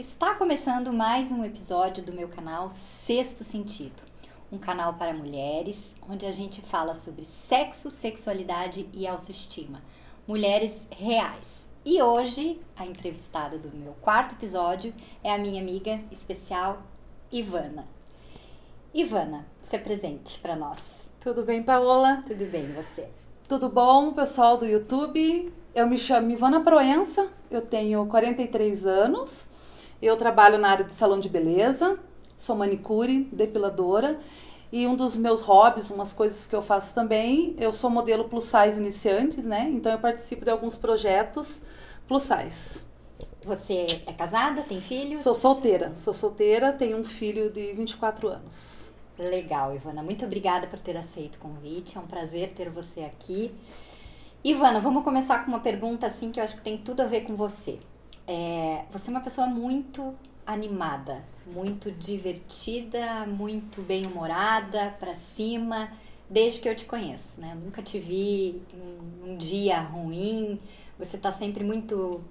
Está começando mais um episódio do meu canal Sexto Sentido, um canal para mulheres onde a gente fala sobre sexo, sexualidade e autoestima. Mulheres reais. E hoje a entrevistada do meu quarto episódio é a minha amiga especial Ivana. Ivana, se presente para nós. Tudo bem, Paola? Tudo bem, você? Tudo bom, pessoal do YouTube? Eu me chamo Ivana Proença, eu tenho 43 anos, eu trabalho na área de salão de beleza, sou manicure, depiladora e um dos meus hobbies, umas coisas que eu faço também, eu sou modelo plus size iniciantes, né? Então eu participo de alguns projetos plus size. Você é casada, tem filhos? Sou solteira, sou solteira, tenho um filho de 24 anos. Legal, Ivana. Muito obrigada por ter aceito o convite. É um prazer ter você aqui. Ivana, vamos começar com uma pergunta assim que eu acho que tem tudo a ver com você. É, você é uma pessoa muito animada, muito divertida, muito bem-humorada, para cima, desde que eu te conheço, né? Nunca te vi um, um dia ruim. Você tá sempre muito,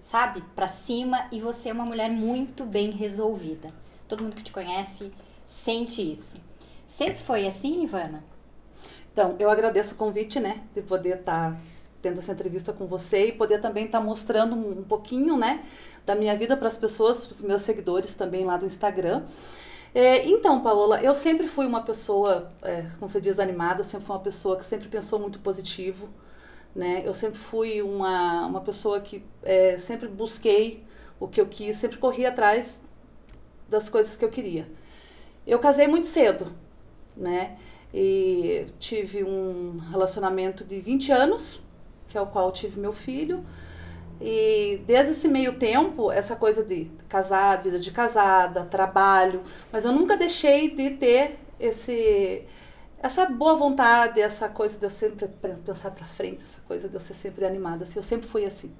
sabe, para cima e você é uma mulher muito bem resolvida. Todo mundo que te conhece sente isso. Sempre foi assim, Ivana? Então, eu agradeço o convite, né, de poder estar tá tendo essa entrevista com você e poder também estar tá mostrando um, um pouquinho, né, da minha vida para as pessoas, para os meus seguidores também lá do Instagram. É, então, Paola, eu sempre fui uma pessoa, é, como você diz, animada, sempre fui uma pessoa que sempre pensou muito positivo, né? Eu sempre fui uma, uma pessoa que é, sempre busquei o que eu quis, sempre corri atrás das coisas que eu queria. Eu casei muito cedo, né? E tive um relacionamento de 20 anos, que é o qual tive meu filho. E desde esse meio tempo, essa coisa de casar, vida de casada, trabalho, mas eu nunca deixei de ter esse essa boa vontade, essa coisa de eu sempre pensar para frente, essa coisa de eu ser sempre animada, assim, eu sempre fui assim.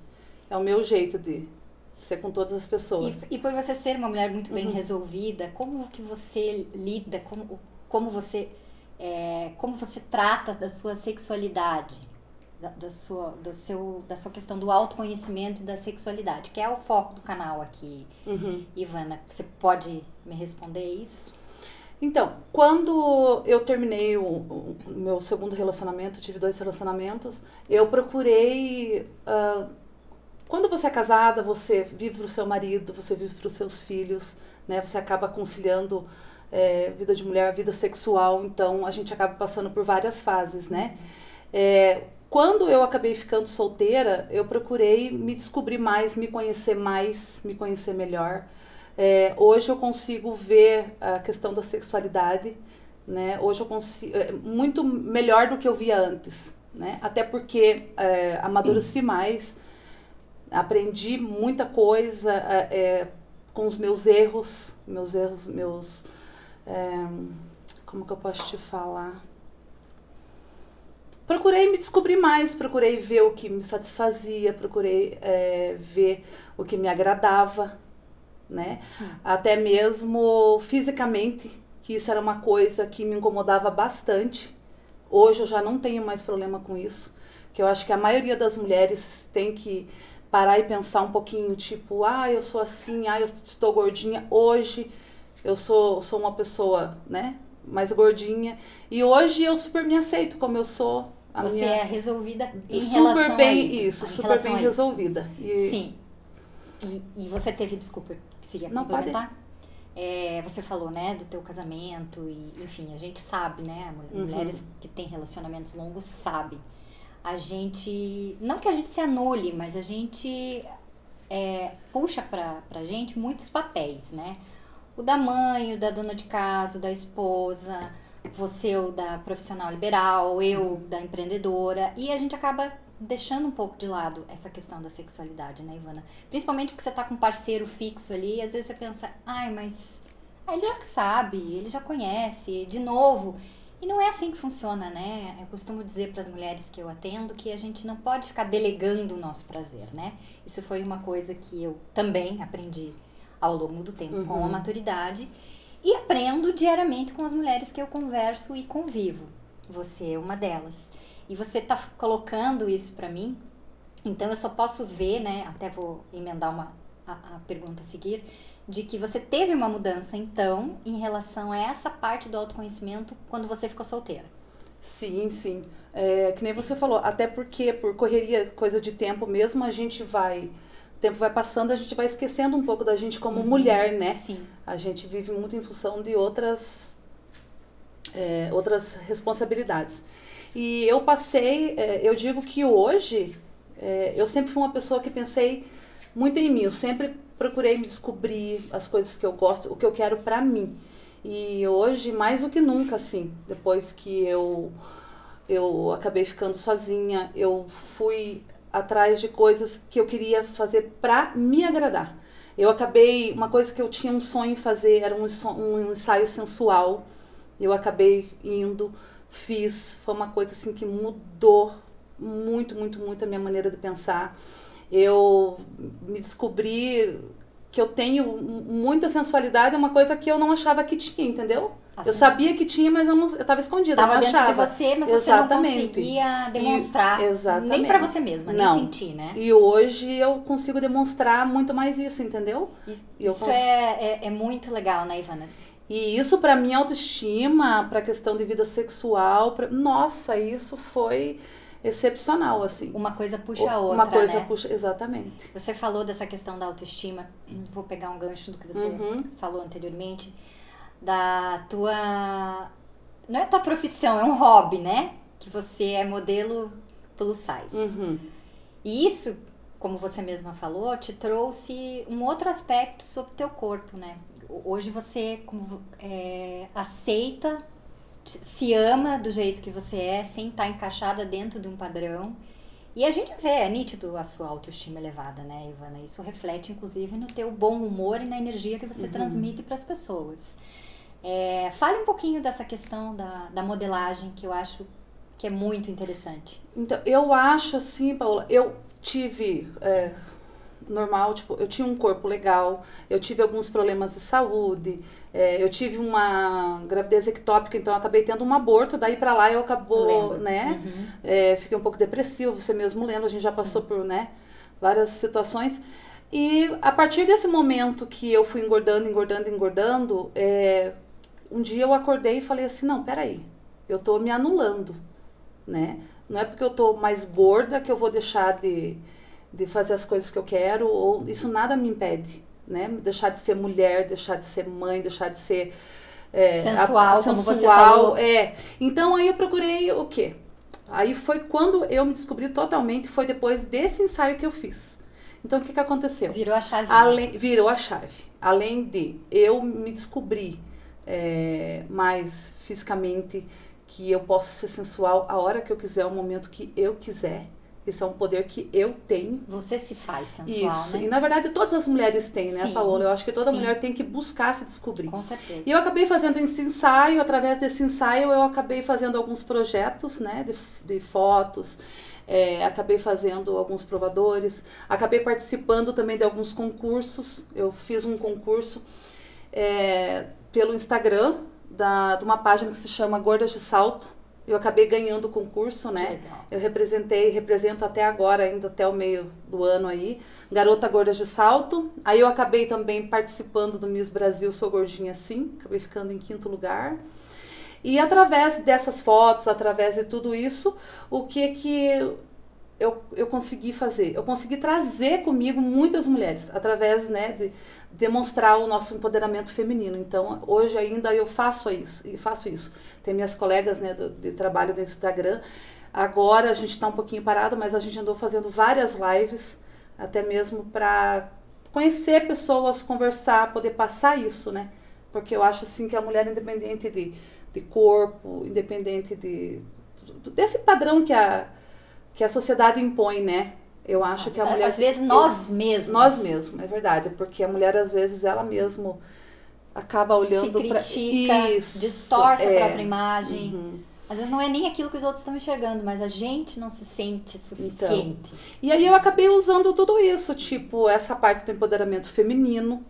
É o meu jeito de ser com todas as pessoas. E, e por você ser uma mulher muito bem uhum. resolvida, como que você lida, como, como você é, como você trata da sua sexualidade? Da, da, sua, do seu, da sua questão do autoconhecimento e da sexualidade, que é o foco do canal aqui, uhum. Ivana. Você pode me responder isso? Então, quando eu terminei o, o, meu segundo relacionamento, tive dois relacionamentos, eu procurei. Uh, quando você é casada, você vive para o seu marido, você vive para os seus filhos, né? Você acaba conciliando é, vida de mulher, vida sexual, então a gente acaba passando por várias fases, né? É, quando eu acabei ficando solteira, eu procurei me descobrir mais, me conhecer mais, me conhecer melhor. É, hoje eu consigo ver a questão da sexualidade, né? Hoje eu consigo é, muito melhor do que eu via antes, né? Até porque é, amadureci mais, aprendi muita coisa é, é, com os meus erros, meus erros, meus é, como que eu posso te falar? Procurei me descobrir mais, procurei ver o que me satisfazia, procurei é, ver o que me agradava, né? Sim. Até mesmo fisicamente, que isso era uma coisa que me incomodava bastante. Hoje eu já não tenho mais problema com isso, que eu acho que a maioria das mulheres tem que parar e pensar um pouquinho, tipo, ah, eu sou assim, ah, eu estou gordinha. Hoje eu sou, sou uma pessoa, né, mais gordinha. E hoje eu super me aceito como eu sou. A Você minha... é resolvida em super relação bem a isso, super bem resolvida. E... Sim. E, e, você teve, desculpa, se ia complementar? É, você falou, né, do teu casamento e, enfim, a gente sabe, né, uhum. mulheres uhum. que têm relacionamentos longos sabem. A gente, não que a gente se anule, mas a gente é, puxa pra, pra gente muitos papéis, né? O da mãe, o da dona de casa, o da esposa, você o da profissional liberal, eu da empreendedora, e a gente acaba deixando um pouco de lado essa questão da sexualidade, né, Ivana? Principalmente porque você tá com um parceiro fixo ali, e às vezes você pensa, ai, mas ele já sabe, ele já conhece, de novo. E não é assim que funciona, né? Eu costumo dizer para as mulheres que eu atendo que a gente não pode ficar delegando o nosso prazer, né? Isso foi uma coisa que eu também aprendi ao longo do tempo, uhum. com a uhum. maturidade. E aprendo diariamente com as mulheres que eu converso e convivo. Você é uma delas. E você tá colocando isso para mim, então eu só posso ver, né? Até vou emendar uma, a, a pergunta a seguir, de que você teve uma mudança, então, em relação a essa parte do autoconhecimento quando você ficou solteira. Sim, sim. É, que nem você falou, até porque por correria, coisa de tempo mesmo, a gente vai. Tempo vai passando, a gente vai esquecendo um pouco da gente como uhum. mulher, né? Sim. A gente vive muito em função de outras, é, outras responsabilidades. E eu passei, é, eu digo que hoje, é, eu sempre fui uma pessoa que pensei muito em mim. Eu sempre procurei me descobrir as coisas que eu gosto, o que eu quero para mim. E hoje, mais do que nunca, assim, depois que eu eu acabei ficando sozinha, eu fui atrás de coisas que eu queria fazer para me agradar. Eu acabei, uma coisa que eu tinha um sonho em fazer era um, um ensaio sensual. Eu acabei indo, fiz, foi uma coisa assim que mudou muito, muito, muito a minha maneira de pensar. Eu me descobri que eu tenho muita sensualidade, é uma coisa que eu não achava que tinha, entendeu? Assim, eu sabia que tinha, mas eu não, eu tava escondida, tava eu não achava. dentro de você, mas exatamente. você não conseguia demonstrar e, exatamente. nem para você mesma, nem não. sentir, né? E hoje eu consigo demonstrar muito mais isso, entendeu? Isso, isso cons... é, é, é, muito legal, né, Ivana? E isso para minha autoestima, para questão de vida sexual, pra... nossa, isso foi excepcional, assim. Uma coisa puxa a outra, Uma coisa né? puxa, exatamente. Você falou dessa questão da autoestima, vou pegar um gancho do que você uhum. falou anteriormente, da tua... Não é tua profissão, é um hobby, né? Que você é modelo plus size. Uhum. E isso, como você mesma falou, te trouxe um outro aspecto sobre o teu corpo, né? Hoje você é, aceita se ama do jeito que você é, sem estar tá encaixada dentro de um padrão. E a gente vê, é nítido a sua autoestima elevada, né, Ivana? Isso reflete, inclusive, no teu bom humor e na energia que você uhum. transmite para as pessoas. É, fale um pouquinho dessa questão da, da modelagem, que eu acho que é muito interessante. Então, eu acho assim, Paula, eu tive... É, normal, tipo, eu tinha um corpo legal, eu tive alguns problemas de saúde, é, eu tive uma gravidez ectópica, então eu acabei tendo um aborto, daí para lá eu acabou, Lembro. né? Uhum. É, fiquei um pouco depressiva, você mesmo lembra, a gente já Sim. passou por, né, várias situações. E a partir desse momento que eu fui engordando, engordando, engordando, é, um dia eu acordei e falei assim, não, peraí, eu tô me anulando, né? Não é porque eu tô mais gorda que eu vou deixar de, de fazer as coisas que eu quero, ou isso nada me impede né? Deixar de ser mulher, deixar de ser mãe, deixar de ser é, sensual, a, a sensual, é. Então aí eu procurei o quê? Aí foi quando eu me descobri totalmente, foi depois desse ensaio que eu fiz. Então o que que aconteceu? Virou a chave. Além, virou a chave. Além de eu me descobrir é, mais fisicamente que eu posso ser sensual a hora que eu quiser, o momento que eu quiser isso é um poder que eu tenho. Você se faz sensual, Isso. Né? E na verdade todas as mulheres têm, né, sim, Paola? Eu acho que toda sim. mulher tem que buscar se descobrir. Com certeza. E eu acabei fazendo esse ensaio, através desse ensaio eu acabei fazendo alguns projetos, né, de, de fotos. É, acabei fazendo alguns provadores, acabei participando também de alguns concursos. Eu fiz um concurso é, pelo Instagram da, de uma página que se chama Gordas de Salto eu acabei ganhando o concurso, né? Eu representei, represento até agora, ainda até o meio do ano aí, Garota Gorda de Salto. Aí eu acabei também participando do Miss Brasil Sou Gordinha Assim, acabei ficando em quinto lugar. E através dessas fotos, através de tudo isso, o que que eu, eu consegui fazer? Eu consegui trazer comigo muitas mulheres, através né, de demonstrar o nosso empoderamento feminino. Então, hoje ainda eu faço isso, e faço isso. Tem minhas colegas né, do, de trabalho do Instagram. Agora a gente está um pouquinho parado, mas a gente andou fazendo várias lives, até mesmo para conhecer pessoas, conversar, poder passar isso, né? Porque eu acho assim que a mulher independente de, de corpo, independente de desse padrão que a que a sociedade impõe, né? Eu acho que a mulher. Às vezes nós mesmos. Nós mesmos, é verdade. Porque a mulher, às vezes, ela mesmo acaba olhando para. Isso. Distorce é. a própria imagem. Uhum. Às vezes não é nem aquilo que os outros estão enxergando, mas a gente não se sente suficiente. Então, e aí eu acabei usando tudo isso, tipo, essa parte do empoderamento feminino,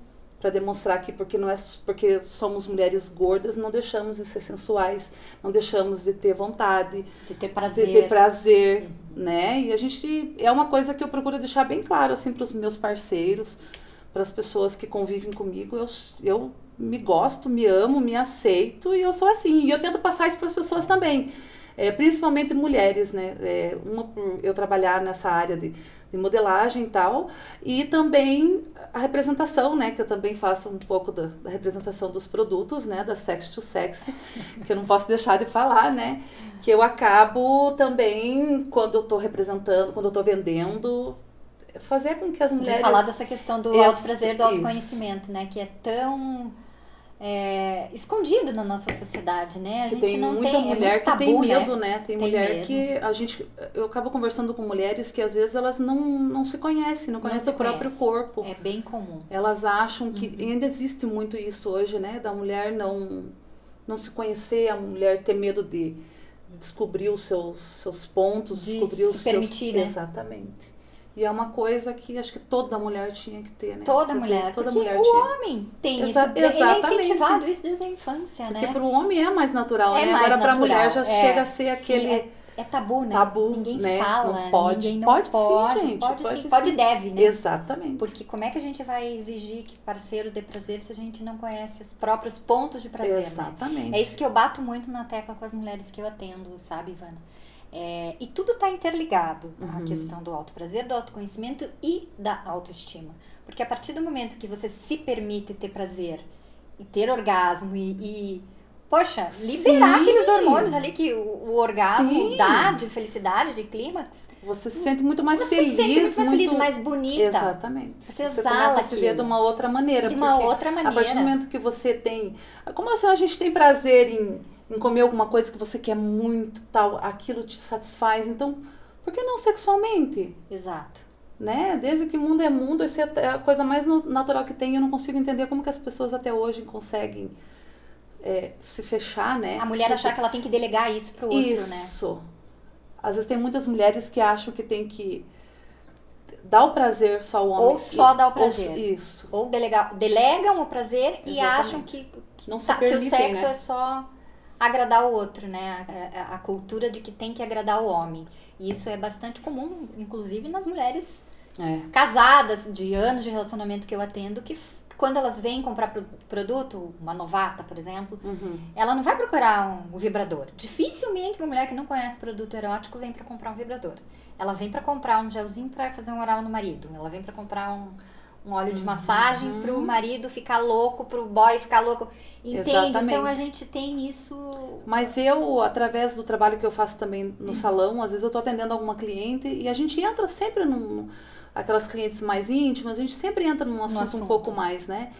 para demonstrar que porque não é porque somos mulheres gordas não deixamos de ser sensuais não deixamos de ter vontade de ter prazer de ter prazer uhum. né e a gente é uma coisa que eu procuro deixar bem claro assim para os meus parceiros para as pessoas que convivem comigo, eu, eu me gosto, me amo, me aceito e eu sou assim. E eu tento passar isso para as pessoas também. É, principalmente mulheres, né? É, uma por eu trabalhar nessa área de, de, modelagem e tal, e também a representação, né? Que eu também faço um pouco da, da, representação dos produtos, né? Da Sex to Sex, que eu não posso deixar de falar, né? Que eu acabo também, quando eu estou representando, quando eu estou vendendo, fazer com que as mulheres... De falar dessa questão do auto prazer, do autoconhecimento, né? Que é tão é, escondido na nossa sociedade, né? A que gente tem não muita tem, é mulher é que tabu, tem medo, né? né? Tem, tem, mulher medo. que a gente eu acabo conversando com mulheres que às vezes elas não, não se conhecem, não, não conhecem o conhece. próprio corpo. É bem comum. Elas acham que uhum. ainda existe muito isso hoje, né? Da mulher não não se conhecer, a mulher ter medo de, de descobrir os seus seus pontos, de descobrir os permitir, seus né? exatamente. E é uma coisa que acho que toda mulher tinha que ter, né? Toda mulher. Toda mulher o tinha. homem tem Exa isso. Exatamente. Ele é incentivado isso desde a infância, porque né? Porque para o homem é mais natural, é né? Mais Agora para a mulher já é, chega a ser aquele. É, é, tabu, né? Tabu, ninguém né? fala, não pode. ninguém não pode, pode. Sim, gente, pode, pode sim, sim. pode e deve, né? Exatamente. Porque como é que a gente vai exigir que parceiro dê prazer se a gente não conhece os próprios pontos de prazer, Exatamente. Né? É isso que eu bato muito na tecla com as mulheres que eu atendo, sabe, Ivana? É, e tudo está interligado uhum. a questão do auto prazer, do autoconhecimento e da autoestima. Porque a partir do momento que você se permite ter prazer e ter orgasmo e, e poxa, liberar Sim. aqueles hormônios ali que o, o orgasmo Sim. dá de felicidade, de clímax. Você se sente muito mais você feliz. Você se sente muito mais muito... feliz, mais bonita. Exatamente. Você, você começa a se ver de uma outra maneira. De uma outra maneira. A partir do momento que você tem... Como assim a gente tem prazer em em comer alguma coisa que você quer muito, tal, aquilo te satisfaz. Então, por que não sexualmente? Exato. Né? Desde que mundo é mundo, isso é a coisa mais natural que tem. Eu não consigo entender como que as pessoas até hoje conseguem é, se fechar, né? A mulher tipo, achar que ela tem que delegar isso pro outro, isso. né? Isso. Às vezes tem muitas mulheres que acham que tem que dar o prazer só ao homem. Ou só dar o prazer. Ou, isso. Ou delegar, delegam o prazer Exatamente. e acham que, que, não tá, permitem, que o sexo né? é só agradar o outro, né? A, a, a, cultura de que tem que agradar o homem. E isso é bastante comum, inclusive nas mulheres é. casadas, de anos de relacionamento que eu atendo, que quando elas vêm comprar pro, produto, uma novata, por exemplo, uhum. ela não vai procurar um, um, vibrador. Dificilmente uma mulher que não conhece produto erótico vem para comprar um vibrador. Ela vem para comprar um gelzinho para fazer um oral no marido. Ela vem para comprar um um óleo de uhum. massagem uhum. pro marido ficar louco, pro boy ficar louco. Entende? Exatamente. Então a gente tem isso. Mas eu, através do trabalho que eu faço também no salão, às vezes eu tô atendendo alguma cliente e a gente entra sempre num. Aquelas clientes mais íntimas, a gente sempre entra num assunto, assunto. um pouco mais, né?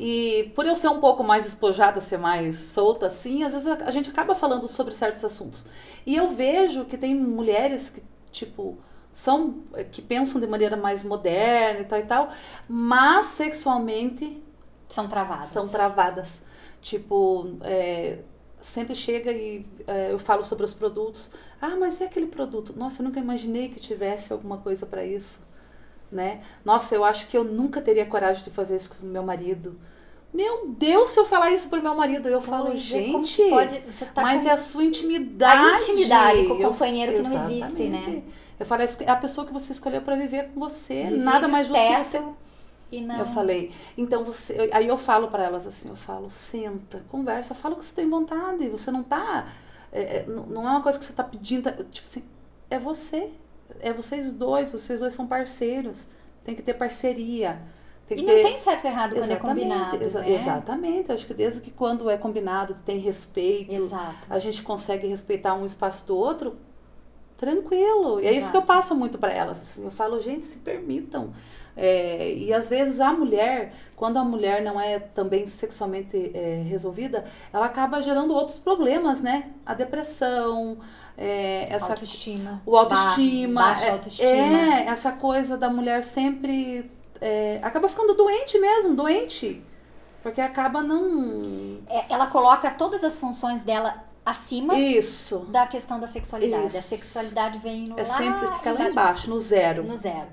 E por eu ser um pouco mais despojada, ser mais solta assim, às vezes a, a gente acaba falando sobre certos assuntos. E eu vejo que tem mulheres que, tipo, são que pensam de maneira mais moderna e tal e tal, mas sexualmente são travadas. São travadas. Tipo, é, sempre chega e é, eu falo sobre os produtos. Ah, mas é aquele produto? Nossa, eu nunca imaginei que tivesse alguma coisa para isso, né? Nossa, eu acho que eu nunca teria coragem de fazer isso com meu marido. Meu Deus, se eu falar isso pro meu marido, eu falo, pois gente, é, pode, tá mas é a sua intimidade. A intimidade com o companheiro eu, que não existe, né? Eu falei, é a pessoa que você escolheu para viver com você, Divide nada mais justo que você. E não... Eu falei, então você. Aí eu falo para elas assim, eu falo, senta, conversa, fala o que você tem vontade. Você não tá. É, é não é uma coisa que você tá pedindo. Tipo assim, é você. É vocês dois, vocês dois são parceiros. Tem que ter parceria. Tem e não ter... tem certo e errado quando é combinado. Exa né? Exatamente. Eu acho que desde que quando é combinado, tem respeito, Exato. a gente consegue respeitar um espaço do outro, tranquilo. E é isso que eu passo muito para elas. Assim, eu falo, gente, se permitam. É, e às vezes a mulher, quando a mulher não é também sexualmente é, resolvida, ela acaba gerando outros problemas, né? A depressão, é, essa autoestima, o autoestima, ba baixa autoestima. É, essa coisa da mulher sempre é, acaba ficando doente mesmo, doente, porque acaba não. É, ela coloca todas as funções dela acima Isso. da questão da sexualidade. Isso. A sexualidade vem no é lá, sempre fica lá embaixo, no zero. No zero.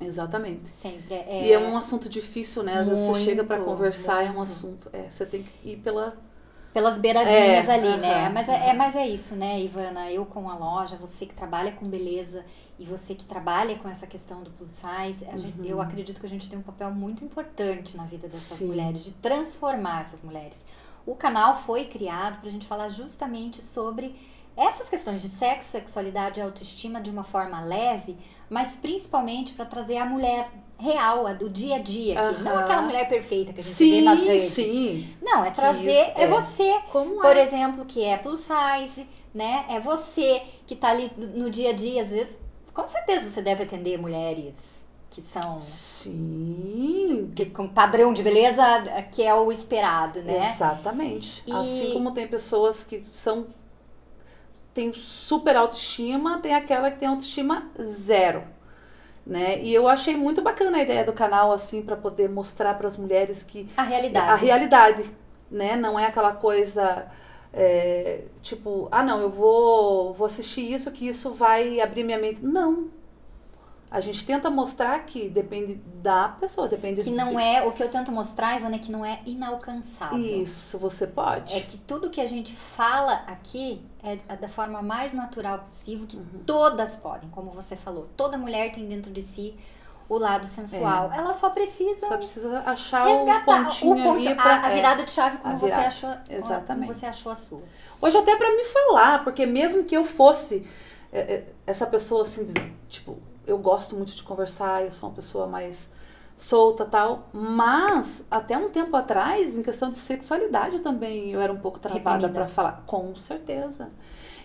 Exatamente. Sempre. É... E é um assunto difícil, né? Às muito, vezes você chega para conversar, muito. é um assunto. É, você tem que ir pela pelas beiradinhas é, ali, uh -huh, né? Mas é, é, mas é isso, né, Ivana? Eu com a loja, você que trabalha com beleza e você que trabalha com essa questão do plus size, uhum. gente, eu acredito que a gente tem um papel muito importante na vida dessas Sim. mulheres, de transformar essas mulheres. O canal foi criado para a gente falar justamente sobre essas questões de sexo, sexualidade e autoestima de uma forma leve, mas principalmente para trazer a mulher real, a do dia a dia aqui. Uhum. Não aquela mulher perfeita que a gente sim, vê nas redes. Sim. Não, é trazer, Isso, é, é, você, Como por é? exemplo, que é plus size, né? É você que tá ali no dia a dia, às vezes, com certeza você deve atender mulheres que são sim que, com padrão de beleza que é o esperado né exatamente e... assim como tem pessoas que são tem super autoestima tem aquela que tem autoestima zero né? E eu achei muito bacana a ideia do canal assim para poder mostrar para as mulheres que a realidade, a realidade, né? Não é aquela coisa é, tipo, ah não, eu vou vou assistir isso que isso vai abrir minha mente. Não, a gente tenta mostrar que depende da pessoa, depende Que não de... é, o que eu tento mostrar, Ivana, é que não é inalcançável. Isso, você pode. É que tudo que a gente fala aqui é da forma mais natural possível, que uhum. todas podem, como você falou. Toda mulher tem dentro de si o lado sensual. É. Ela só precisa só precisa achar resgatar o pontinho o pontinho, pra, a, a, é, virada de chave como você achou, exatamente. como você achou a sua. Hoje até para me falar, porque mesmo que eu fosse é, é, essa pessoa assim, tipo, eu gosto muito de conversar, eu sou uma pessoa mais solta tal, mas até um tempo atrás, em questão de sexualidade também, eu era um pouco travada para falar, com certeza.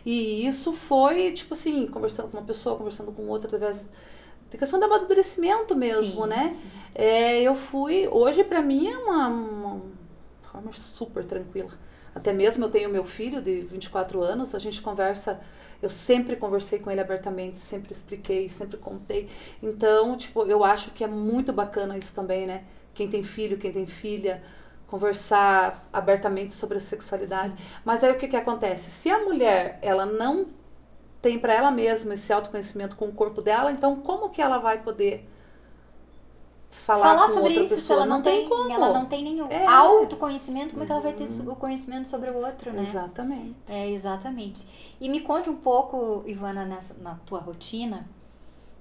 E isso foi, tipo assim, conversando com uma pessoa, conversando com outra, através de questão do amadurecimento mesmo, sim, né? Sim. É, eu fui, hoje para mim é uma, uma forma super tranquila. Até mesmo eu tenho meu filho de 24 anos, a gente conversa eu sempre conversei com ele abertamente, sempre expliquei, sempre contei. Então, tipo, eu acho que é muito bacana isso também, né? Quem tem filho, quem tem filha, conversar abertamente sobre a sexualidade. Sim. Mas aí o que que acontece? Se a mulher, ela não tem para ela mesma esse autoconhecimento com o corpo dela, então como que ela vai poder falar, falar sobre isso pessoa. se ela não, não tem, como. ela não tem nenhum é. autoconhecimento como é que ela vai ter uhum. o conhecimento sobre o outro né exatamente é exatamente e me conte um pouco Ivana nessa, na tua rotina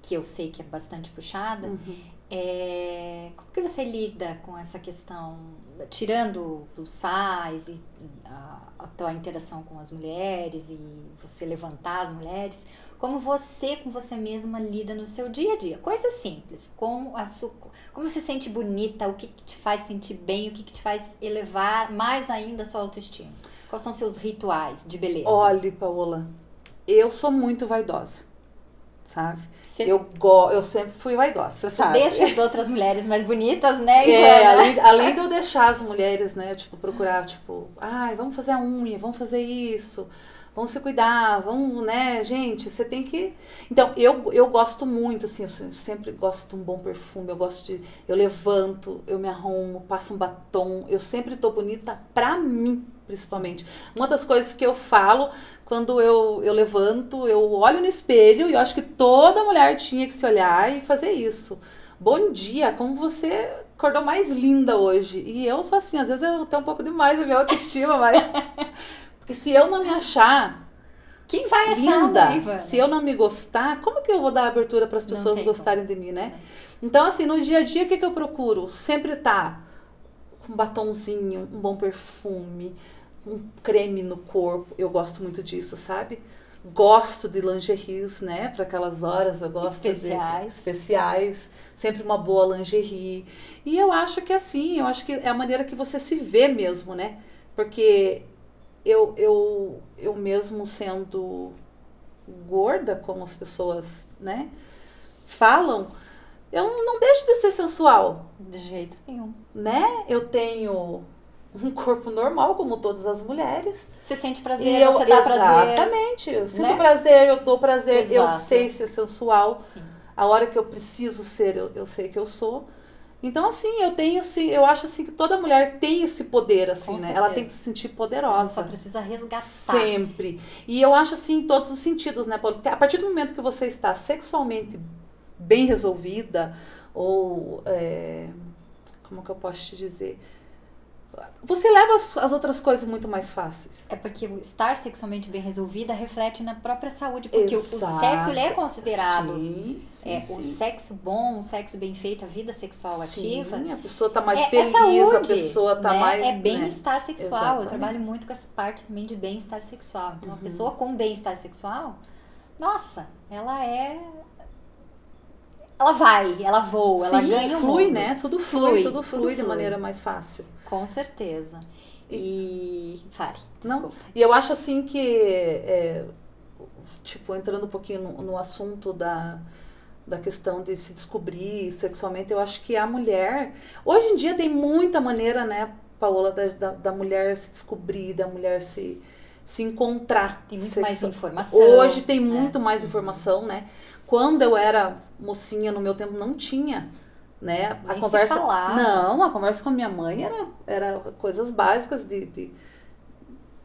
que eu sei que é bastante puxada uhum. é, como que você lida com essa questão tirando o sais e a, a tua interação com as mulheres e você levantar as mulheres como você com você mesma lida no seu dia a dia. Coisas simples, com a sua, como você se sente bonita, o que, que te faz sentir bem, o que, que te faz elevar mais ainda a sua autoestima. Quais são seus rituais de beleza? Olhe, Paola, eu sou muito vaidosa, sabe? Você... Eu, go, eu sempre fui vaidosa, você sabe. Deixa as outras mulheres mais bonitas, né, É, além, além de eu deixar as mulheres, né, tipo, procurar, tipo, ai, vamos fazer a unha, vamos fazer isso vamos se cuidar, vamos, né, gente, você tem que. Então, eu, eu gosto muito, assim, eu sempre gosto de um bom perfume, eu gosto de. Eu levanto, eu me arrumo, passo um batom, eu sempre tô bonita pra mim, principalmente. Uma das coisas que eu falo quando eu, eu levanto, eu olho no espelho e eu acho que toda mulher tinha que se olhar e fazer isso. Bom dia, como você acordou mais linda hoje. E eu sou assim, às vezes eu tenho um pouco demais a minha autoestima, mas. Porque se eu não me achar. Quem vai achar linda, Se eu não me gostar, como que eu vou dar abertura para as pessoas gostarem como. de mim, né? Então, assim, no dia a dia, o que, que eu procuro? Sempre tá com um batonzinho, um bom perfume, um creme no corpo. Eu gosto muito disso, sabe? Gosto de lingeries, né? Para aquelas horas eu gosto especiais. de especiais, sempre uma boa lingerie. E eu acho que é assim, eu acho que é a maneira que você se vê mesmo, né? Porque eu, eu, eu mesmo sendo gorda, como as pessoas, né, falam, eu não deixo de ser sensual. De jeito nenhum. Né? Eu tenho um corpo normal, como todas as mulheres. Você sente prazer, e eu, você dá exatamente, prazer. Exatamente. Eu sinto né? prazer, eu dou prazer, Exato. eu sei ser sensual. Sim. A hora que eu preciso ser, eu, eu sei que eu sou. Então, assim, eu tenho assim, eu acho assim que toda mulher tem esse poder, assim, Com né? Certeza. Ela tem que se sentir poderosa. A gente só precisa resgatar. Sempre. E eu acho assim em todos os sentidos, né? Porque a partir do momento que você está sexualmente bem resolvida, ou é, como que eu posso te dizer? Você leva as, as, outras coisas muito mais fáceis. É porque estar sexualmente bem resolvida reflete na própria saúde, porque o, o, sexo ele é considerado sim, sim, é, sim. o sexo bom, o sexo bem feito, a vida sexual ativa. A pessoa está mais é, feliz, é saúde, a pessoa está né? mais. É bem-estar né? sexual. Exatamente. Eu trabalho muito com essa parte também de bem-estar sexual. Então, uhum. a pessoa com bem-estar sexual, nossa, ela é ela vai, ela voa, Sim, ela ganha flui, né? Tudo flui, flui tudo, flui tudo de maneira mais fácil. Com certeza. E, fale, desculpa. Não, e eu acho assim que, é, tipo, entrando um pouquinho no, no, assunto da, da questão de se descobrir sexualmente, eu acho que a mulher, hoje em dia tem muita maneira, né, Paola, da, da, da mulher se descobrir, da mulher se, se encontrar. Tem muito mais informação. Hoje tem né? muito mais informação, né? Quando eu era mocinha, no meu tempo, não tinha né? Nem a conversa não, a conversa com a minha mãe era, era coisas básicas de, de,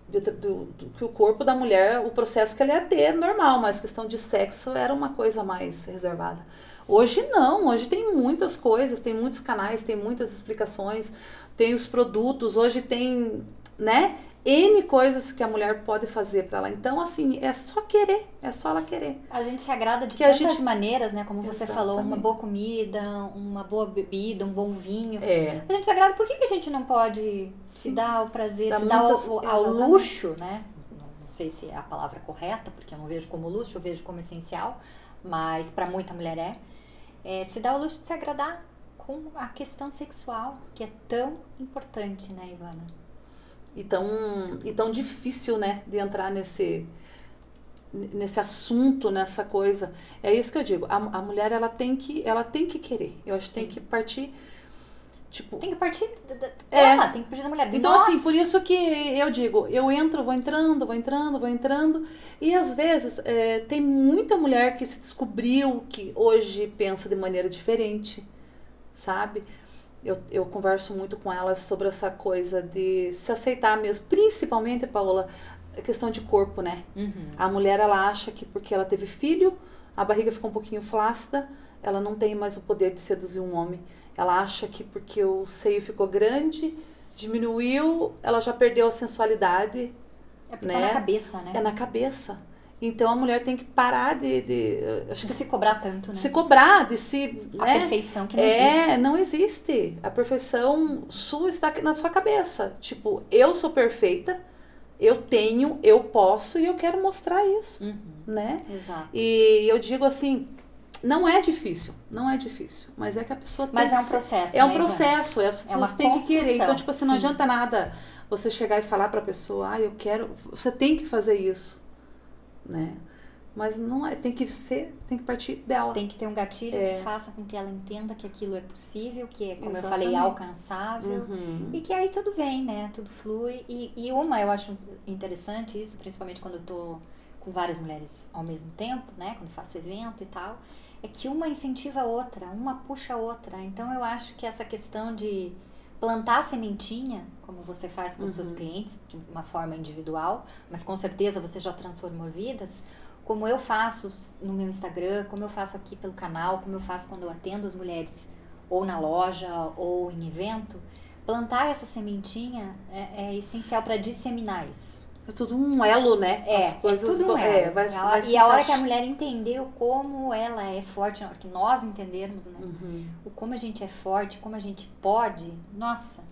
de, de do, do, que o corpo da mulher, o processo que ele ia ter normal, mas questão de sexo era uma coisa mais reservada. Hoje não, hoje tem muitas coisas, tem muitos canais, tem muitas explicações, tem os produtos, hoje tem, né? N coisas que a mulher pode fazer para ela. Então, assim, é só querer, é só ela querer. A gente se agrada de que tantas gente... maneiras, né? Como você Exatamente. falou, uma boa comida, uma boa bebida, um bom vinho. É. A gente se agrada, por que, que a gente não pode se dar o prazer, Dá se muitas... dar ao, ao luxo, né? Não sei se é a palavra correta, porque eu não vejo como luxo, eu vejo como essencial, mas para muita mulher é. é. Se dar o luxo de se agradar com a questão sexual, que é tão importante, né, Ivana? E tão, e tão difícil, né, de entrar nesse nesse assunto, nessa coisa. É isso que eu digo. A, a mulher ela tem que ela tem que querer. Eu acho que tem que partir tipo tem que partir dela, é. tem que partir da mulher. De então nós. assim, por isso que eu digo, eu entro, vou entrando, vou entrando, vou entrando e às vezes é, tem muita mulher que se descobriu que hoje pensa de maneira diferente, sabe? Eu, eu converso muito com elas sobre essa coisa de se aceitar mesmo, principalmente, Paola, a questão de corpo, né? Uhum. A mulher, ela acha que porque ela teve filho, a barriga ficou um pouquinho flácida, ela não tem mais o poder de seduzir um homem. Ela acha que porque o seio ficou grande, diminuiu, ela já perdeu a sensualidade. É porque né? tá na cabeça, né? É na cabeça. Então a mulher tem que parar de. de acho de se cobrar tanto, né? Se cobrar, de se. A né? perfeição que não é, existe. É, não existe. A perfeição sua está na sua cabeça. Tipo, eu sou perfeita, eu tenho, eu posso e eu quero mostrar isso. Uhum. Né? Exato. E eu digo assim. Não é difícil, não é difícil, mas é que a pessoa mas tem é um processo, É um né, processo, é, as pessoas é têm que querer. Então, tipo assim, não Sim. adianta nada você chegar e falar para a pessoa, ah, eu quero, você tem que fazer isso né? Mas não é, tem que ser, tem que partir dela. Tem que ter um gatilho é. que faça com que ela entenda que aquilo é possível, que é, como Exatamente. eu falei, alcançável. Uhum. E que aí tudo vem, né? Tudo flui. E, e uma, eu acho interessante isso, principalmente quando eu tô com várias mulheres ao mesmo tempo, né? Quando faço evento e tal, é que uma incentiva a outra, uma puxa a outra. Então eu acho que essa questão de plantar a sementinha, como você faz com uhum. os seus uhum. clientes, de uma forma individual, mas com certeza você já transformou vidas, como eu faço no meu Instagram, como eu faço aqui pelo canal, como eu faço quando eu atendo as mulheres ou na loja ou em evento, plantar essa sementinha é, é essencial para disseminar isso. É tudo um elo, né? É, As coisas é tudo um elo. É, vai, ela, vai e a hora que a mulher entendeu como ela é forte, que nós entendermos, né? Uhum. O como a gente é forte, como a gente pode, nossa,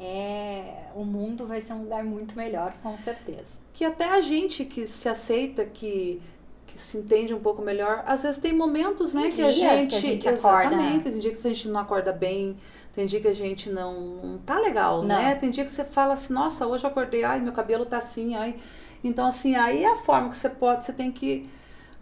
é, o mundo vai ser um lugar muito melhor, com certeza. Que até a gente que se aceita, que, que se entende um pouco melhor, às vezes tem momentos, né, tem que, a gente, que a gente acorda. Exatamente, tem dia que a gente não acorda bem, tem dia que a gente não, não tá legal, não. né? Tem dia que você fala assim, nossa, hoje eu acordei, ai, meu cabelo tá assim, ai. Então, assim, aí é a forma que você pode, você tem que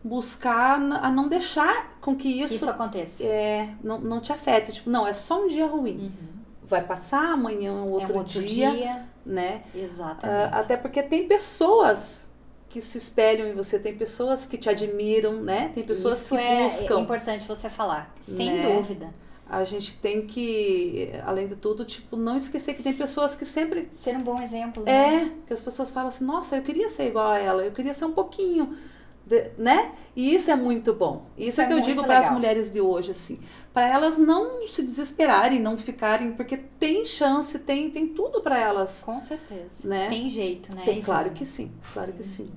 buscar a não deixar com que isso, isso aconteça. É, não, não te afete. Tipo, não, é só um dia ruim. Uhum. Vai passar, amanhã é outro, é um outro dia, dia, né? Exatamente. Uh, até porque tem pessoas que se espelham em você, tem pessoas que te admiram, né? Tem pessoas Isso que é, buscam. É importante você falar, sem né? dúvida a gente tem que, além de tudo, tipo, não esquecer que tem pessoas que sempre. Ser um bom exemplo. Né? É, que as pessoas falam assim, nossa, eu queria ser igual a ela, eu queria ser um pouquinho. De, né? E isso é muito bom. Isso, isso é que é eu digo para as mulheres de hoje, assim. para elas não se desesperarem, não ficarem, porque tem chance, tem, tem tudo para elas. Com certeza. Né? Tem jeito, né? Tem, claro que sim, claro que sim.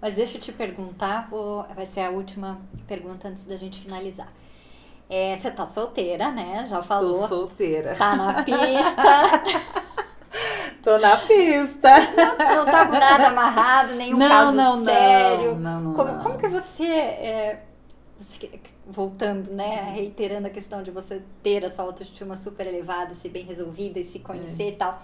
Mas deixa eu te perguntar, vou, vai ser a última pergunta antes da gente finalizar. É, você tá solteira, né? Já falou. Tô solteira. Tá na pista. Tô na pista. Não, não tá com nada amarrado, nenhum não, caso não, sério. Não, não, como, como que você, é, você, voltando, né, reiterando a questão de você ter essa autoestima super elevada, ser bem resolvida e se conhecer é. e tal.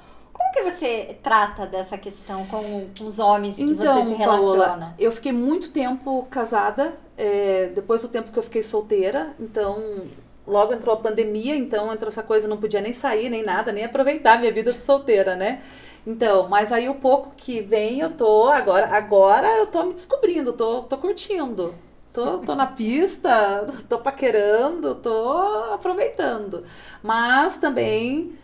Que você trata dessa questão com, com os homens que então, você se relaciona? Paola, eu fiquei muito tempo casada, é, depois do tempo que eu fiquei solteira, então logo entrou a pandemia, então entrou essa coisa, não podia nem sair, nem nada, nem aproveitar minha vida de solteira, né? Então, mas aí o pouco que vem, eu tô agora, agora eu tô me descobrindo, tô, tô curtindo. Tô, tô na pista, tô paquerando, tô aproveitando. Mas também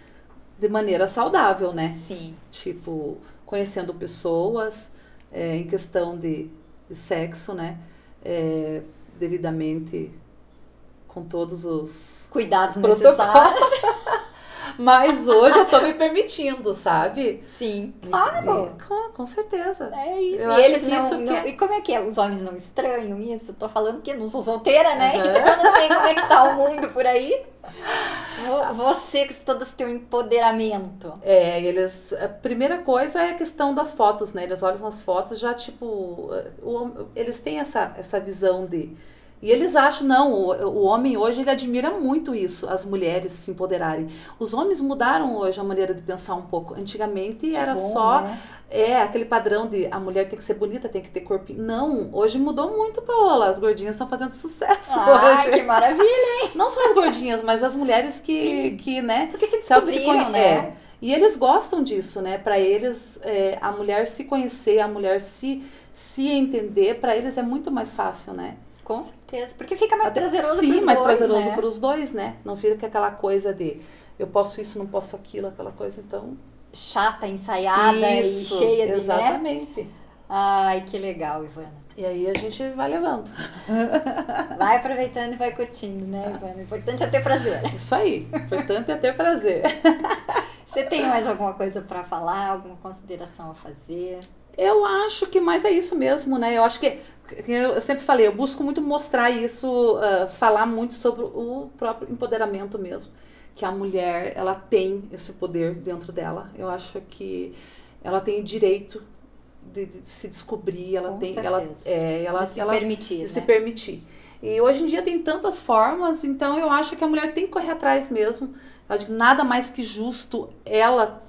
de maneira saudável, né? Sim. Tipo, conhecendo pessoas, é, em questão de, de sexo, né? É, devidamente com todos os cuidados necessários. Mas hoje eu tô me permitindo, sabe? Sim, claro. E, claro, com certeza. É isso. Eu e eles não, isso não, é... E como é que é? Os homens não estranham isso? Tô falando que não sou solteira, né? Uhum. Então eu não sei como é que tá o mundo por aí. Você com todo esse teu empoderamento. É, eles. A primeira coisa é a questão das fotos, né? Eles olham nas fotos já, tipo. O, eles têm essa, essa visão de e eles acham, não, o, o homem hoje ele admira muito isso, as mulheres se empoderarem. Os homens mudaram hoje a maneira de pensar um pouco. Antigamente que era bom, só né? é aquele padrão de a mulher tem que ser bonita, tem que ter corpinho. Não, hoje mudou muito, Paola. As gordinhas estão fazendo sucesso ah, hoje. que maravilha, hein? Não só as gordinhas, mas as mulheres que, que né? Porque se descobriram, se né? É. E eles gostam disso, né? Para eles, é, a mulher se conhecer, a mulher se, se entender, para eles é muito mais fácil, né? Com certeza, porque fica mais Até, prazeroso Sim, mais dois, prazeroso né? para os dois, né? Não fica aquela coisa de eu posso isso, não posso aquilo, aquela coisa, então... Chata, ensaiada isso, e cheia de, exatamente. Né? Ai, que legal, Ivana. E aí a gente vai levando. Vai aproveitando e vai curtindo, né, Ivana? O importante é ter prazer. Isso aí, o importante é ter prazer. Você tem mais alguma coisa para falar, alguma consideração a fazer? Eu acho que mais é isso mesmo, né? Eu acho que eu sempre falei, eu busco muito mostrar isso, uh, falar muito sobre o próprio empoderamento mesmo, que a mulher ela tem esse poder dentro dela. Eu acho que ela tem direito de, de se descobrir, ela Com tem, certeza. ela, é, ela de se ela, permitir, de né? se permitir. E hoje em dia tem tantas formas, então eu acho que a mulher tem que correr atrás mesmo. Eu acho que nada mais que justo ela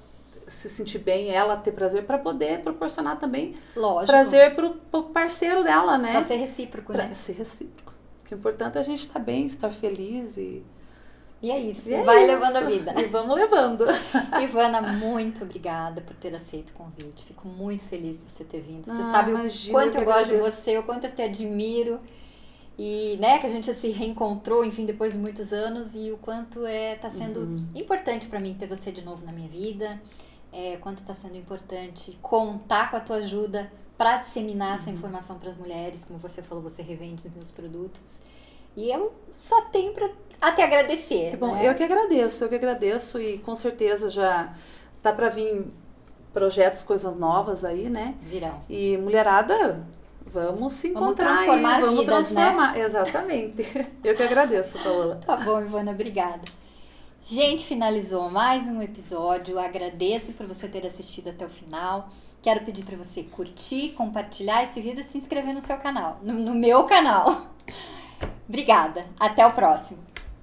se sentir bem, ela ter prazer para poder proporcionar também Lógico. prazer pro, pro parceiro dela, né? Pra ser recíproco, pra né? ser recíproco. O que é importante é a gente estar tá bem, estar feliz e e é isso, e é vai isso. levando a vida. E vamos levando. Ivana, muito obrigada por ter aceito o convite. Fico muito feliz de você ter vindo. Você Ah, sabe imagina, o quanto eu eu gosto de você, o quanto eu te admiro. E, né, que a gente se reencontrou, enfim, depois de muitos anos. E o quanto é, tá sendo Uhum. importante para mim ter você de novo na minha vida. É, quanto tá sendo importante contar com a tua ajuda para disseminar essa informação para as mulheres. Como você falou, você revende os meus produtos. E eu só tenho pra a te agradecer. Bom, né? eu que agradeço, eu que agradeço e com certeza já tá para vir projetos, coisas novas aí, né? Virão. E mulherada, vamos se Vamos encontrar transformar aí, vamos vidas, né? transformar, exatamente. Eu que agradeço, Paola. Tá bom, Ivana, obrigada. Gente, finalizou mais um episódio. Agradeço por você ter assistido até o final. Quero pedir para você curtir, compartilhar esse vídeo e se inscrever no seu canal, no, no meu canal. Obrigada. Até o próximo.